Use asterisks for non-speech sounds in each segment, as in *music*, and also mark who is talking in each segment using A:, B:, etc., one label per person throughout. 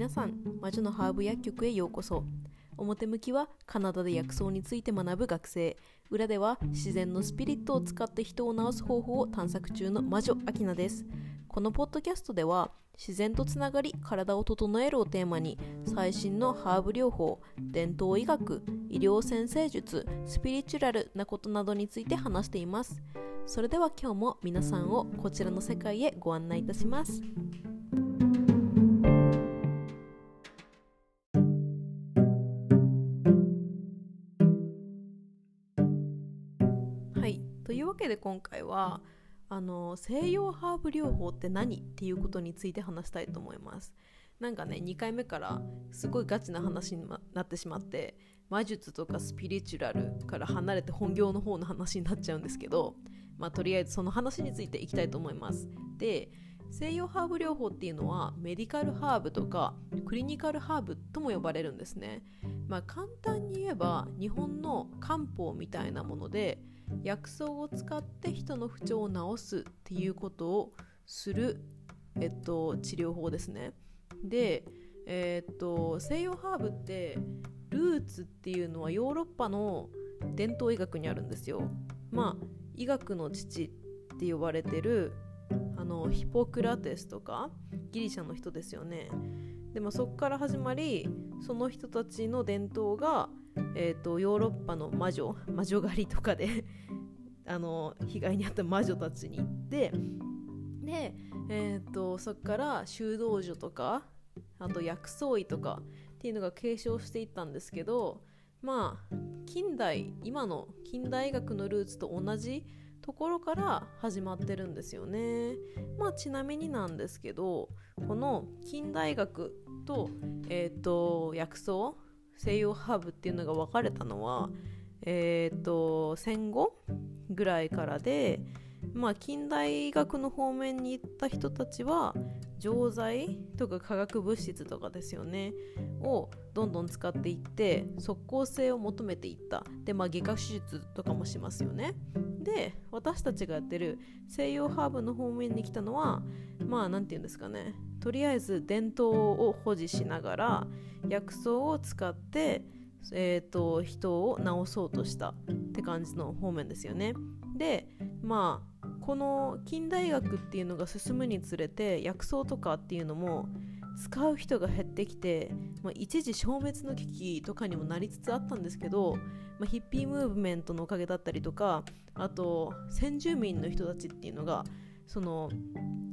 A: 皆さん魔女のハーブ薬局へようこそ。表向きはカナダで薬草について学ぶ学生。裏では自然のスピリットを使って人を治す方法を探索中の魔女アキナです。このポッドキャストでは自然とつながり体を整えるをテーマに最新のハーブ療法伝統医学医療先生術スピリチュラルなことなどについて話しています。それでは今日も皆さんをこちらの世界へご案内いたします。というわけで今回はあの西洋ハーブ療法って何っていうことについて話したいと思います。なんかね2回目からすごいガチな話になってしまって魔術とかスピリチュラルから離れて本業の方の話になっちゃうんですけどまあとりあえずその話についていきたいと思います。で西洋ハーブ療法っていうのはメディカルハーブとかクリニカルハーブとも呼ばれるんですねまあ簡単に言えば日本の漢方みたいなもので薬草を使って人の不調を治すっていうことをする、えっと、治療法ですね。で、えっと、西洋ハーブってルーツっていうのはヨーロッパの伝統医学にあるんですよ。まあ医学の父って呼ばれてるあのヒポクラテスとかギリシャの人ですよね。でもそこから始まりその人たちの伝統がえーと、ヨーロッパの魔女魔女狩りとかで *laughs* あの被害に遭った魔女たちに行ってで、えーと、そこから修道女とかあと薬草医とかっていうのが継承していったんですけどまあ近代今の近代医学のルーツと同じところから始まってるんですよね。まあちなみになんですけどこの近代医学と,、えーと薬草西洋ハーブっていうのが分かれたのは、えーと、戦後ぐらいからで、まあ、近代医学の方面に行った人たちは錠剤とか化学物質とかですよねをどんどん使っていって即効性を求めていった。で、まあ、外科手術とかもしますよね。で私たちがやってる西洋ハーブの方面に来たのはまあ何て言うんですかね。とりあえず伝統を保持しながら薬草を使って、えーと、人を治そうとしたって感じの方面ですよね。でまあこの近代学っていうのが進むにつれて薬草とかっていうのも使う人が減ってきて、まあ、一時消滅の危機とかにもなりつつあったんですけど、まあ、ヒッピームーブメントのおかげだったりとかあと先住民の人たちっていうのがその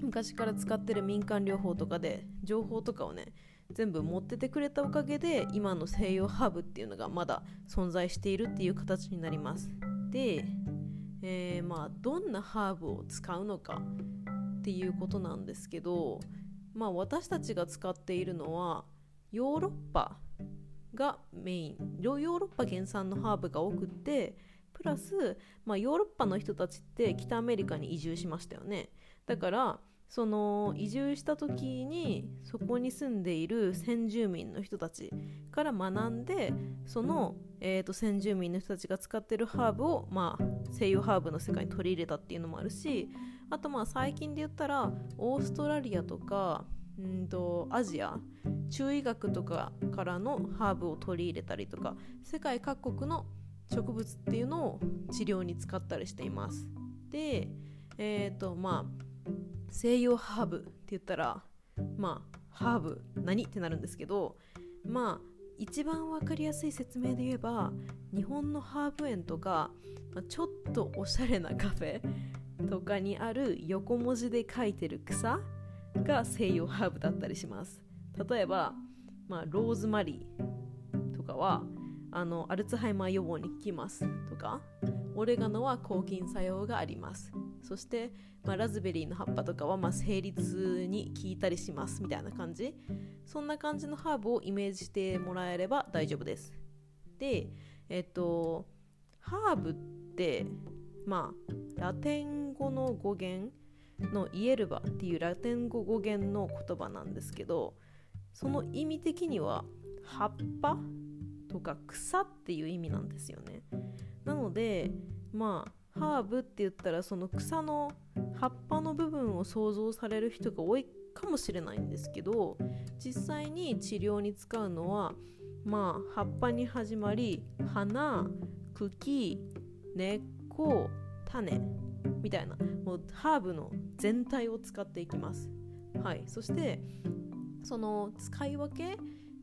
A: 昔から使ってる民間療法とかで情報とかをね全部持っててくれたおかげで今の西洋ハーブっていうのがまだ存在しているっていう形になります。で、えー、まあどんなハーブを使うのかっていうことなんですけどまあ私たちが使っているのはヨーロッパがメイン。ヨーロッパ原産のハーブが多くってプラス、まあ、ヨーロッパの人たちって北アメリカに移住しましたよね。だからその移住した時にそこに住んでいる先住民の人たちから学んでその、えーと、先住民の人たちが使ってるハーブを、まあ、西洋ハーブの世界に取り入れたっていうのもあるしあとまあ最近で言ったらオーストラリアとかんとアジア中医学とかからのハーブを取り入れたりとか世界各国の植物っていうのを治療に使ったりしています。でえっ、ー、とまあ西洋ハーブって言ったらまあハーブ何ってなるんですけどまあ一番分かりやすい説明で言えば日本のハーブ園とか、まあ、ちょっとおしゃれなカフェとかにある横文字で書いてる草が西洋ハーブだったりします。例えば、まあ、ローズマリーとかはあのアルツハイマー予防に効きますとかオレガノは抗菌作用があります。そして、まあ、ラズベリーの葉っぱとかはまあ生理痛に効いたりしますみたいな感じ。そんな感じのハーブをイメージしてもらえれば大丈夫です。でえっとハーブってまあラテン語の語源のイエルバっていうラテン語語源の言葉なんですけどその意味的には葉っぱとか草っていう意味なんですよね。なのでまあハーブって言ったらその草の葉っぱの部分を想像される人が多いかもしれないんですけど実際に治療に使うのはまあ葉っぱに始まり花茎根っこ種みたいなもうハーブの全体を使っていきます。はい。そしてその使い分け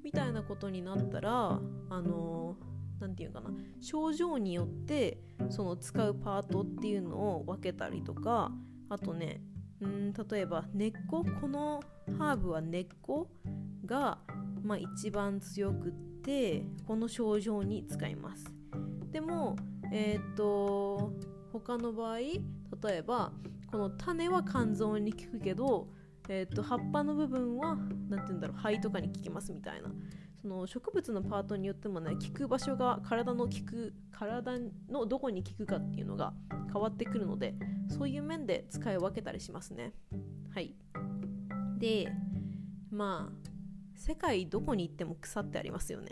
A: みたいなことになったらあの何て言うかな。症状によってその使うパートっていうのを分けたりとかあとねうん例えば根っこ？このハーブは根っこ？が、まあ、一番強くってこの症状に使います。でもえっ、と他の場合例えばこの種は肝臓に効くけど、えーと、葉っぱの部分は何て言うんだろう肺とかに効きますみたいな。その植物のパートによってもね効く場所が体の効く体のどこに効くかっていうのが変わってくるのでそういう面で使い分けたりしますね。はい。でまあ世界どこに行っても草ってありますよね。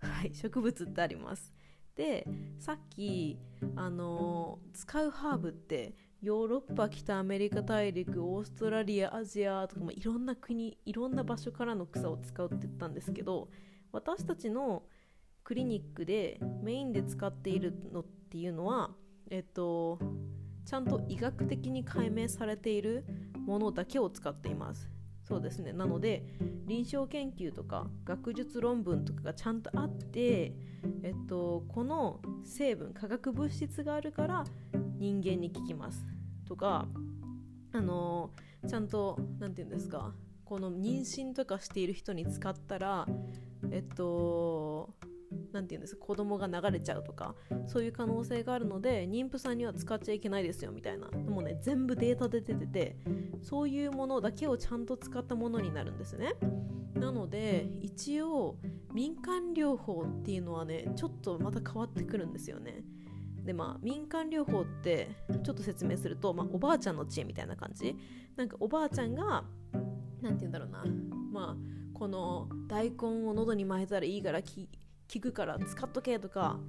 A: はい植物ってあります。でさっきあの使うハーブってヨーロッパ北アメリカ大陸オーストラリアアジアとかもいろんな国いろんな場所からの草を使うって言ったんですけど私たちのクリニックでメインで使っているのっていうのはえっとちゃんと医学的に解明されているものだけを使っています。そうですね。なので臨床研究とか学術論文とかがちゃんとあって、えっと、この成分化学物質があるから人間に効きます。とかあのちゃんと何て言うんですかこの妊娠とかしている人に使ったらえっと何て言うんですか子供が流れちゃうとかそういう可能性があるので妊婦さんには使っちゃいけないですよみたいな。もうね全部データで出ててそういうものだけをちゃんと使ったものになるんですね。なので一応民間療法っていうのはねちょっとまた変わってくるんですよね。でまあ民間療法ってちょっと説明すると、まあ、おばあちゃんの知恵みたいな感じ。なんかおばあちゃんが何て言うんだろうな。まあこの大根を喉に巻いたらいいから聞くから使っとけとか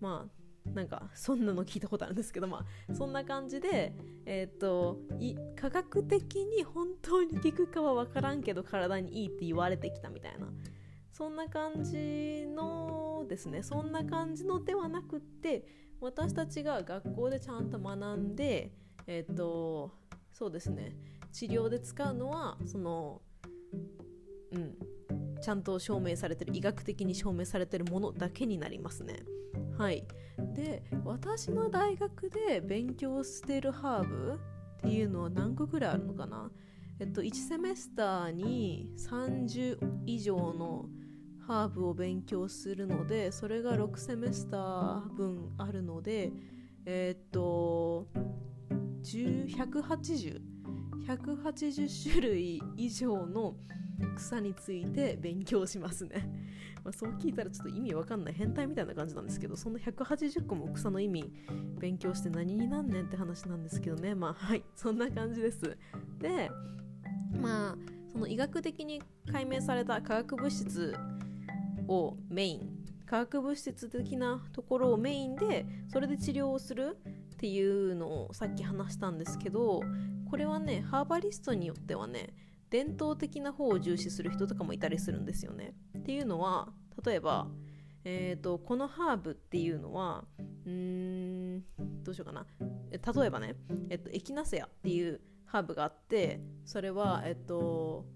A: まあなんかそんなの聞いたことあるんですけどまあそんな感じでえっ、と科学的に本当に効くかは分からんけど体にいいって言われてきたみたいな。そんな感じのですね。そんな感じのではなくって私たちが学校でちゃんと学んでえっ、とそうですね。治療で使うのはそのうんちゃんと証明されてる医学的に証明されてるものだけになりますね。はい。で私の大学で勉強してるハーブっていうのは何個ぐらいあるのかな？えっと1セメスターに30以上のハーブを勉強するのでそれが6セメスター分あるのでえっと180 180種類以上の草について勉強しますね。*laughs* ま、そう聞いたらちょっと意味わかんない変態みたいな感じなんですけどその180個も草の意味勉強して何になんねんって話なんですけどねまあはいそんな感じです。でまあその医学的に解明された化学物質をメイン化学物質的なところをメインでそれで治療をするっていうのをさっき話したんですけどこれはねハーバリストによってはね伝統的な方を重視する人とかもいたりするんですよね。っていうのは例えば、えーと、このハーブっていうのはうーんどうしようかな例えばね、えっと、エキナセアっていうハーブがあってそれは、えっと、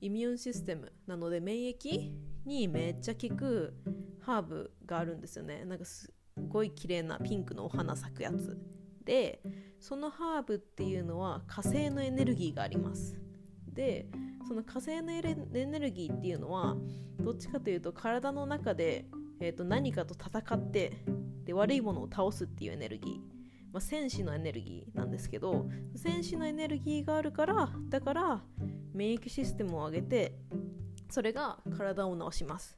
A: イミュンシステムなので免疫にめっちゃ効くハーブがあるんですよね。なんかすごい綺麗なピンクのお花咲くやつでそのハーブっていうのは火星のエネルギーがあります。でその火星のエネルギーっていうのはどっちかというと体の中で、えー、と何かと戦ってで悪いものを倒すっていうエネルギー、まあ、戦士のエネルギーなんですけど戦士のエネルギーがあるからだから免疫システムを上げてそれが体を治します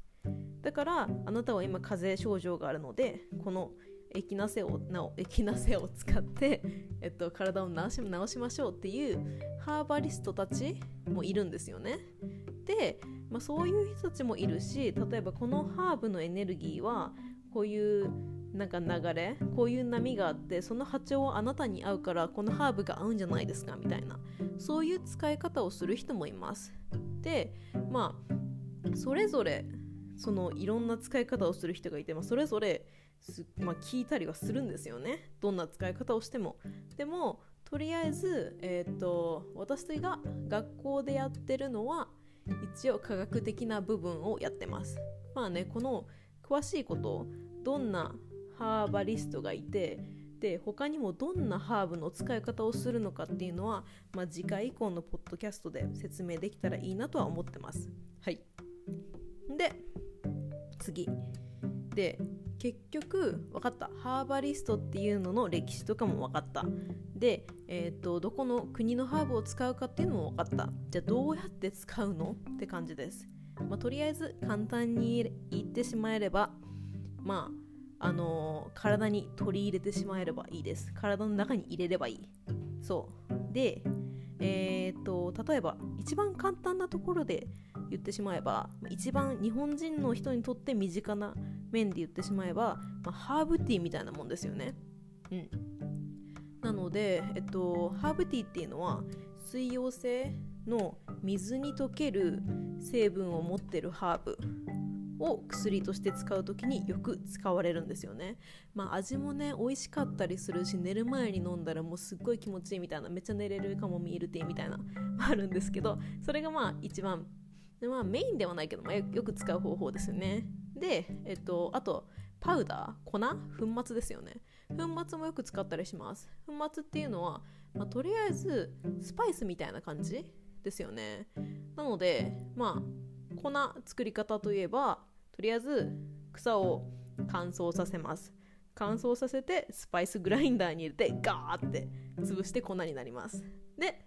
A: だからあなたは今風邪症状があるのでこのエキナセをなエキナセを使って、えっと、体を治し治しましょうっていうハーバリストたちもいるんですよね。で、まあ、そういう人たちもいるし例えばこのハーブのエネルギーはこういうなんか流れこういう波があってその波長はあなたに合うからこのハーブが合うんじゃないですかみたいな。そういう使い方をする人もいます。でまあそれぞれそのいろんな使い方をする人がいて、まあ、それぞれまあ、聞いたりはするんですよね。どんな使い方をしても。でもとりあえず、えーと、私が学校でやってるのは一応科学的な部分をやってます。まあねこの詳しいことどんなハーバリストがいてで他にもどんなハーブの使い方をするのかっていうのは、まあ、次回以降のポッドキャストで説明できたらいいなとは思ってます。はい。で次。で結局分かった。ハーバリストっていうのの歴史とかも分かった。で、えーと、どこの国のハーブを使うかっていうのも分かった。じゃあどうやって使うのって感じです、まあ、とりあえず簡単に言ってしまえればまああの、体に取り入れてしまえればいいです。体の中に入れればいい。そう。でえっ、と例えば一番簡単なところで言ってしまえば一番日本人の人にとって身近な面で言ってしまえば、まあ、ハーブティーみたいなもんですよね。うん、なので、えっと、ハーブティーっていうのは水溶性の水に溶ける成分を持ってるハーブ。を薬として使う時によく使われるんですよね。まあ味もね美味しかったりするし寝る前に飲んだらもうすっごい気持ちいいみたいなめっちゃ寝れるカモミールティーみたいな *laughs* あるんですけどそれがまあ一番まあメインではないけど、まあ、よく使う方法ですよね。で、えっと、あと、パウダー粉？粉末ですよね。粉末もよく使ったりします。粉末っていうのは、まあ、とりあえずスパイスみたいな感じですよね。なので、まあ、粉作り方といえば、とりあえず草を乾燥させます。乾燥させてスパイスグラインダーに入れてガーって潰して粉になります。で、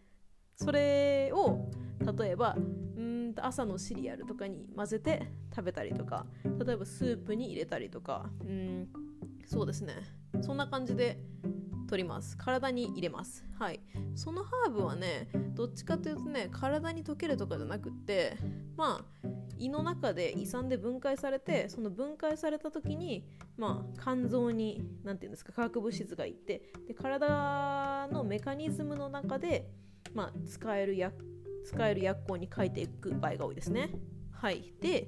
A: それを例えばうんと朝のシリアルとかに混ぜて食べたりとか例えばスープに入れたりとかうんそうですねそんな感じで取ります体に入れますはいそのハーブはねどっちかというとね体に溶けるとかじゃなくってまあ胃の中で胃酸で分解されてその分解された時にまあ肝臓に何て言うんですか化学物質がいってで体のメカニズムの中でまあ使える薬使える薬効に書いていく場合が多いですね。はい。で、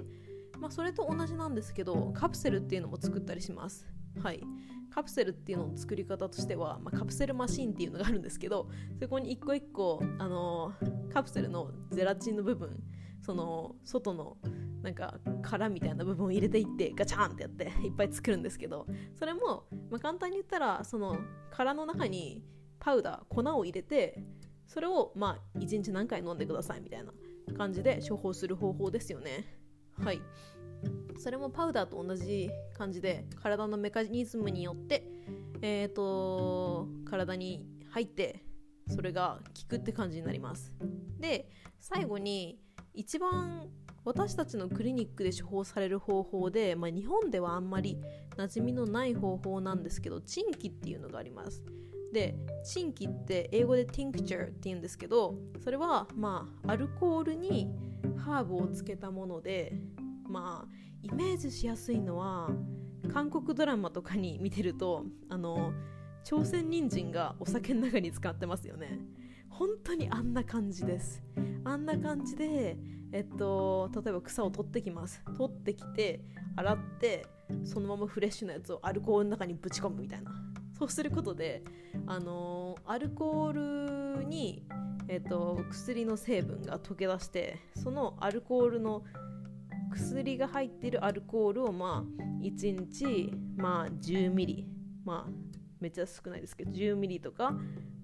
A: まあ、それと同じなんですけど、カプセルっていうのも作ったりします。はい。カプセルっていうのの作り方としては、まあ、カプセルマシンっていうのがあるんですけど、そこに一個一個、あのー、カプセルのゼラチンの部分、その外のなんか殻みたいな部分を入れていってガチャンってやっていっぱい作るんですけどそれも、まあ、簡単に言ったらその殻の中にパウダー粉を入れてそれをまあ1日何回飲んでくださいみたいな感じで処方する方法ですよねはいそれもパウダーと同じ感じで体のメカニズムによってえっ、ー、と体に入ってそれが効くって感じになります。で最後に一番私たちのクリニックで処方される方法で、まあ、日本ではあんまり馴染みのない方法なんですけどチンキっていうのがあります。でチンキって英語で tincture って言うんですけどそれはまあアルコールにハーブをつけたものでまあイメージしやすいのは韓国ドラマとかに見てるとあの朝鮮人参がお酒の中に使ってますよね。本当にあんな感じです。あんな感じでえっと例えば草を取ってきます。取ってきて洗ってそのままフレッシュなやつをアルコールの中にぶち込むみたいな。そうすることで、あの、アルコールに、えーと、薬の成分が溶け出してそのアルコールの薬が入っているアルコールをまあ1日まあ10ミリまあめっちゃ少ないですけど10ミリとか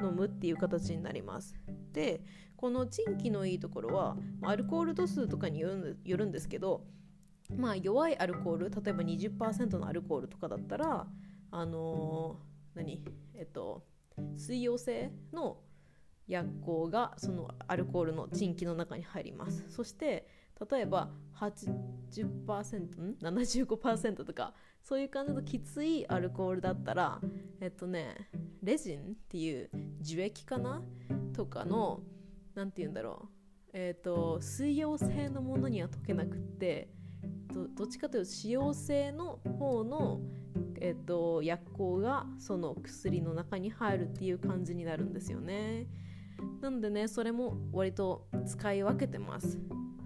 A: 飲むっていう形になります。でこのチンキのいいところはアルコール度数とかによるんですけどまあ弱いアルコール例えば20%のアルコールとかだったらあのー何？えっと水溶性の薬効がそのアルコールのチンキの中に入ります。そして例えば 80%75% とかそういう感じのきついアルコールだったらえっとねレジンっていう樹液かな？とかの何て言うんだろう。えっと水溶性のものには溶けなくってどどっちかというと使用性の方の、えっと、薬効がその薬の中に入るっていう感じになるんですよね。なのでねそれも割と使い分けてます。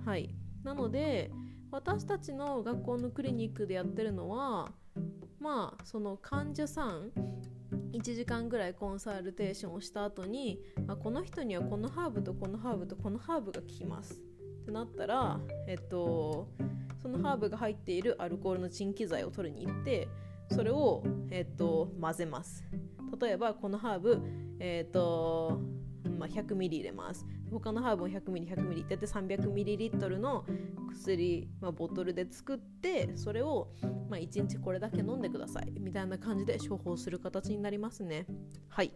A: はい。なので私たちの学校のクリニックでやってるのはまあその患者さん1時間ぐらいコンサルテーションをした後にあこの人にはこのハーブとこのハーブとこのハーブが効きます。ってなったらえっとそのハーブが入っているアルコールの鎮気剤を取りに行ってそれを、えっと、混ぜます。例えばこのハーブ、えっとまあ、100ミリ入れます。他のハーブも100ミリ100ミリってやって300ミリリットルの薬、まあ、ボトルで作ってそれを、まあ、1日これだけ飲んでください。みたいな感じで処方する形になりますね。はい。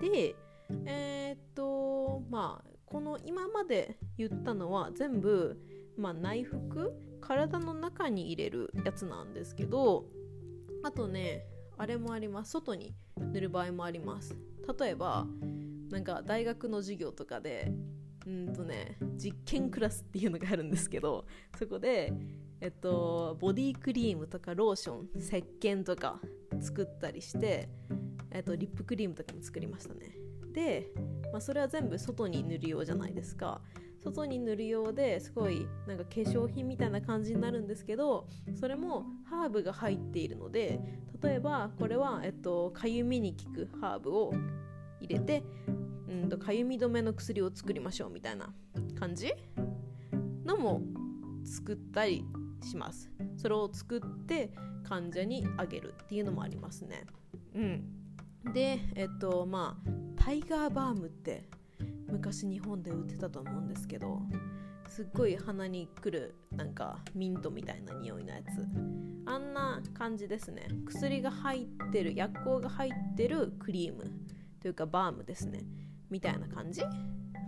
A: でえー、っとまあこの今まで言ったのは全部、まあ、内服体の中に入れるやつなんですけどあとねあれもあります。外に塗る場合もあります。例えばなんか大学の授業とかでうんとね実験クラスっていうのがあるんですけどそこでえっとボディクリームとかローション石鹸とか作ったりしてえっとリップクリームとかも作りましたね。で、まあ、それは全部外に塗るようじゃないですか。外に塗るようですごいなんか化粧品みたいな感じになるんですけどそれもハーブが入っているので例えばこれは、えっと、かゆみに効くハーブを入れてうんとかゆみ止めの薬を作りましょうみたいな感じ？のも作ったりします。それを作って患者にあげるっていうのもありますね。うん。でえっとまあタイガーバームって昔日本で売ってたと思うんですけどすっごい鼻にくるなんかミントみたいな匂いのやつ。あんな感じですね。薬が入ってる薬効が入ってるクリーム。というかバームですね。みたいな感じ、う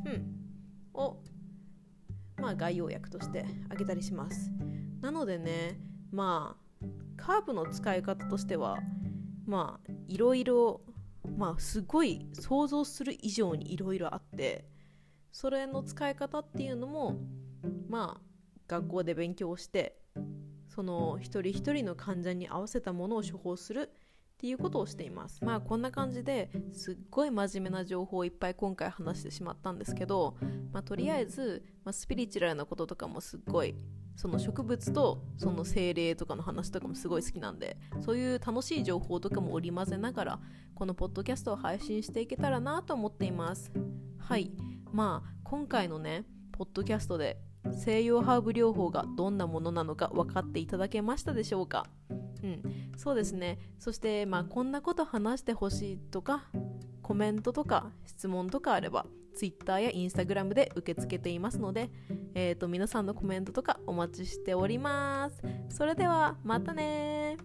A: ん、をまあ概要薬としてあげたりします。なのでねまあカーブの使い方としてはまあいろいろまあすごい想像する以上にいろいろあってそれの使い方っていうのもまあ学校で勉強してその一人一人の患者に合わせたものを処方するっていうことをしています。まあこんな感じですっごい真面目な情報をいっぱい今回話してしまったんですけど、まあ、とりあえず、まあ、スピリチュアルなこととかもすっごいその植物とその精霊とかの話とかもすごい好きなんでそういう楽しい情報とかも織り交ぜながらこのポッドキャストを配信していけたらなと思っています。はい。まあ今回のねポッドキャストで西洋ハーブ療法がどんなものなのか分かっていただけましたでしょうか？うん、そうですね。そして、まあ、こんなこと話してほしいとかコメントとか質問とかあれば Twitter や Instagram で受け付けていますので、えーと皆さんのコメントとかお待ちしております。それではまたね